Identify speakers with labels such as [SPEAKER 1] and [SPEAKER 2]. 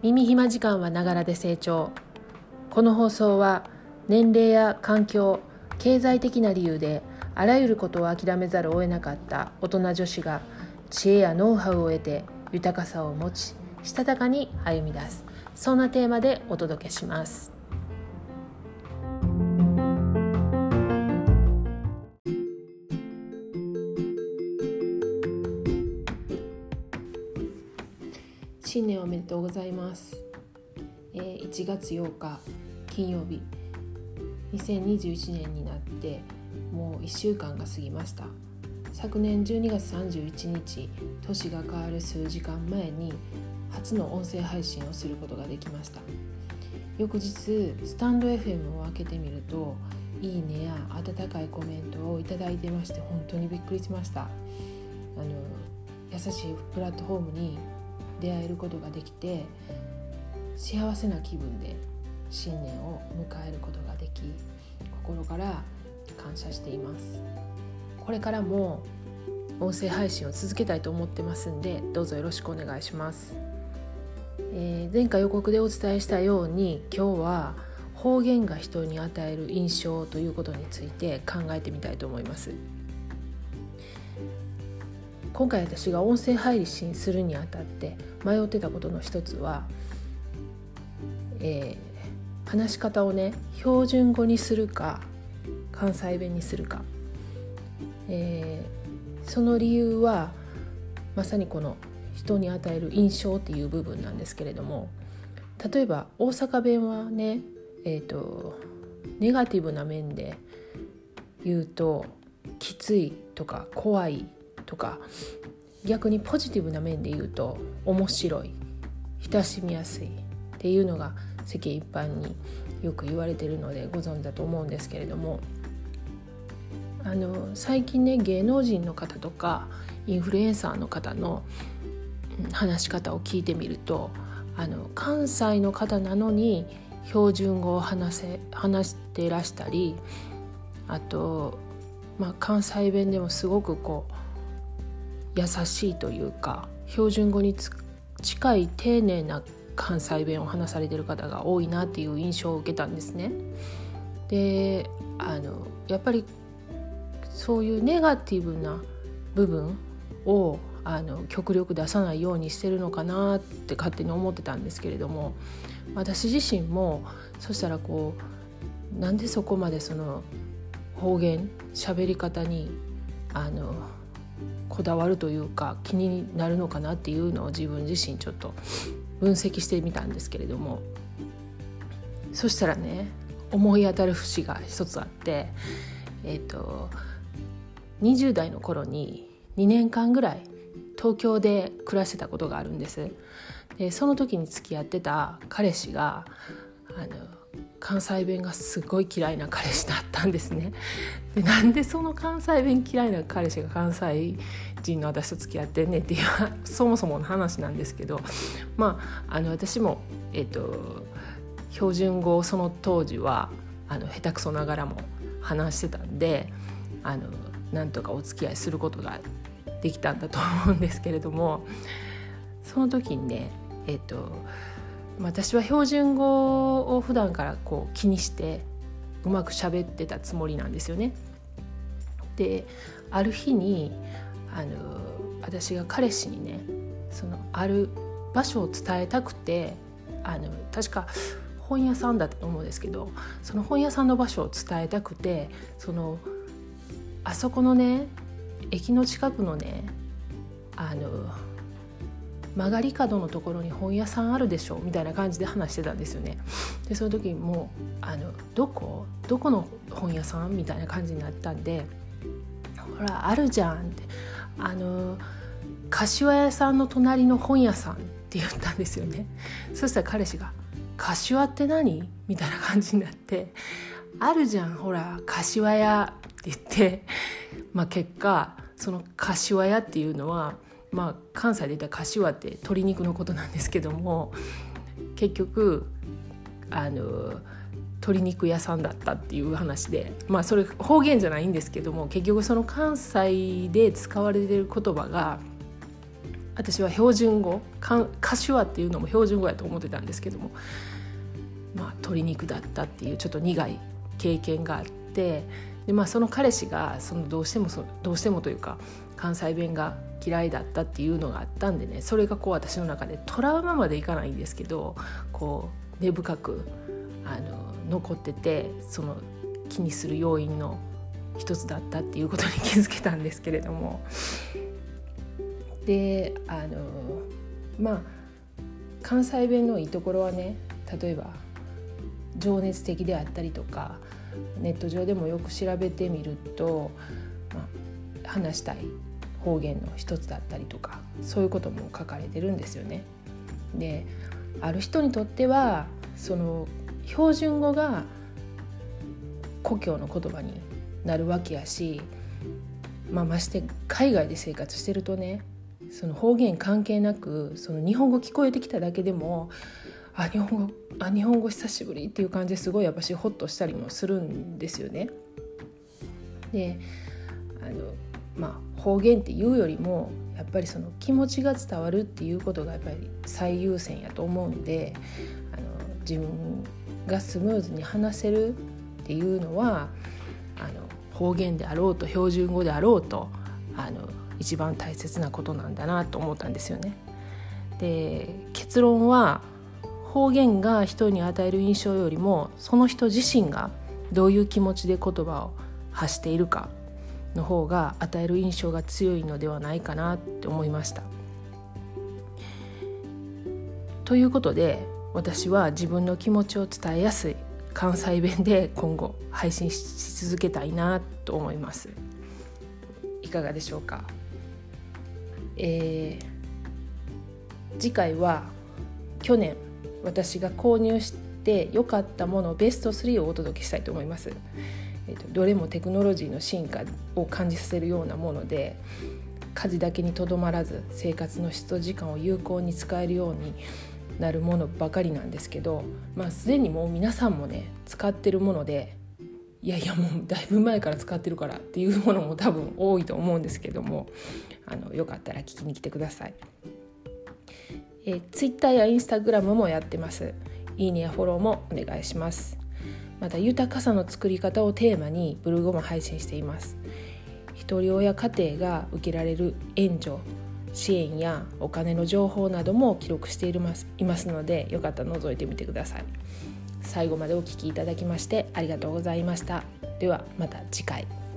[SPEAKER 1] 耳暇時間はながらで成長。この放送は年齢や環境経済的な理由であらゆることを諦めざるを得なかった大人女子が知恵やノウハウを得て豊かさを持ちしたたかに歩み出す。そんなテーマでお届けします。新年おめでとうございます、えー1月8日金曜日。2021年になってもう1週間が過ぎました。昨年12月31日年が変わる数時間前に初の音声配信をすることができました。翌日スタンド FM を開けてみるといいねや温かいコメントをいただいてまして本当にびっくりしました。あの優しいプラットフォームに出会えることができて幸せな気分で新年を迎えることができ心から感謝しています。これからも音声配信を続けたいと思ってますんでどうぞよろしくお願いします、えー前回予告でお伝えしたように今日は方言が人に与える印象ということについて考えてみたいと思います。今回私が音声配信するにあたって迷ってたことの一つは、えー話し方をね標準語にするか関西弁にするか、えーその理由はまさにこの人に与える印象っていう部分なんですけれども例えば大阪弁はねえーとネガティブな面で言うときついとか怖いとか逆にポジティブな面で言うと面白い親しみやすいっていうのが世間一般によく言われてるのでご存知だと思うんですけれどもあの最近ね芸能人の方とかインフルエンサーの方の話し方を聞いてみるとあの関西の方なのに標準語を話せ話してらしたりあと、まあ、関西弁でもすごくこう優しいというか標準語に近い丁寧な関西弁を話されてる方が多いなっていう印象を受けたんですね。であのやっぱりそういうネガティブな部分をあの極力出さないようにしてるのかなって勝手に思ってたんですけれども私自身もそしたらこうなんでそこまでその方言喋り方にあのこだわるというか気になるのかなっていうのを自分自身ちょっと分析してみたんですけれども。そしたらね思い当たる節が一つあってえっ、と20代の頃に2年間ぐらい東京で暮らしてたことがあるんです。でその時に付き合ってた彼氏があの関西弁がすごい嫌いな彼氏だったんですね。でなんでその関西弁嫌いな彼氏が関西人の私と付き合ってんねんっていう そもそもの話なんですけどまああの私もえっ、と標準語をその当時はあの下手くそながらも話してたんであのなんとかお付き合いすることができたんだと思うんですけれどもその時にねえっ、と私は標準語を普段からこう気にしてうまく喋ってたつもりなんですよね。である日にあの私が彼氏にねそのある場所を伝えたくてあの確か本屋さんだと思うんですけどその本屋さんの場所を伝えたくてそのあそこのね駅の近くのねあの曲がり角のところに本屋さんあるでしょみたいな感じで話してたんですよね。でその時もうあのどこ？どこの本屋さんみたいな感じになったんで「ほらあるじゃん」って「あの柏屋さんの隣の本屋さん」って言ったんですよね。そしたら彼氏が「柏って何?」みたいな感じになって「あるじゃんほら柏屋」って言って、まあ、結果その柏屋っていうのはまあ、関西で言ったら柏って鶏肉のことなんですけども結局あの鶏肉屋さんだったっていう話でまあそれ方言じゃないんですけども結局その関西で使われてる言葉が私は標準語柏っていうのも標準語やと思ってたんですけどもまあ鶏肉だったっていうちょっと苦い経験があってで、まあ、その彼氏がそのどうしてもそどうしてもというか関西弁が嫌いだったっていうのがあったんでねそれがこう私の中でトラウマまでいかないんですけどこう根深くあの残っててその気にする要因の一つだったっていうことに気づけたんですけれども。であのまあ関西弁のいいところはね例えば情熱的であったりとかネット上でもよく調べてみると、まあ、話したい方言の一つだったりとかそういうことも書かれてるんですよね。である人にとってはその標準語が故郷の言葉になるわけやし、まあ、まして海外で生活してるとねその方言関係なくその日本語聞こえてきただけでもあ日本語あ日本語久しぶりっていう感じですごいやっぱしホッとしたりもするんですよね。であのまあ方言っていうよりもやっぱりその気持ちが伝わるっていうことがやっぱり最優先やと思うんであの自分がスムーズに話せるっていうのはあの方言であろうと標準語であろうとあの一番大切なことなんだなと思ったんですよね。で結論は方言が人に与える印象よりもその人自身がどういう気持ちで言葉を発しているかの方が与える印象が強いのではないかなって思いました。ということで私は自分の気持ちを伝えやすい関西弁で今後配信し続けたいなと思います。いかがでしょうか、えー、次回は去年私が購入して良かったものベスト3をお届けしたいと思います。えーと、どれもテクノロジーの進化を感じさせるようなもので家事だけにとどまらず生活の質と時間を有効に使えるようになるものばかりなんですけど、まあ、すでにもう皆さんもね使ってるものでいやいやもうだいぶ前から使ってるからっていうものも多分多いと思うんですけどもあのよかったら聞きに来てください。え、Twitter や Instagram もやってます。いいねやフォローもお願いします。また豊かさの作り方をテーマにブログも配信しています。一人親家庭が受けられる援助支援やお金の情報なども記録していますいますのでよかったら覗いてみてください。最後までお聴きいただきましてありがとうございました。ではまた次回。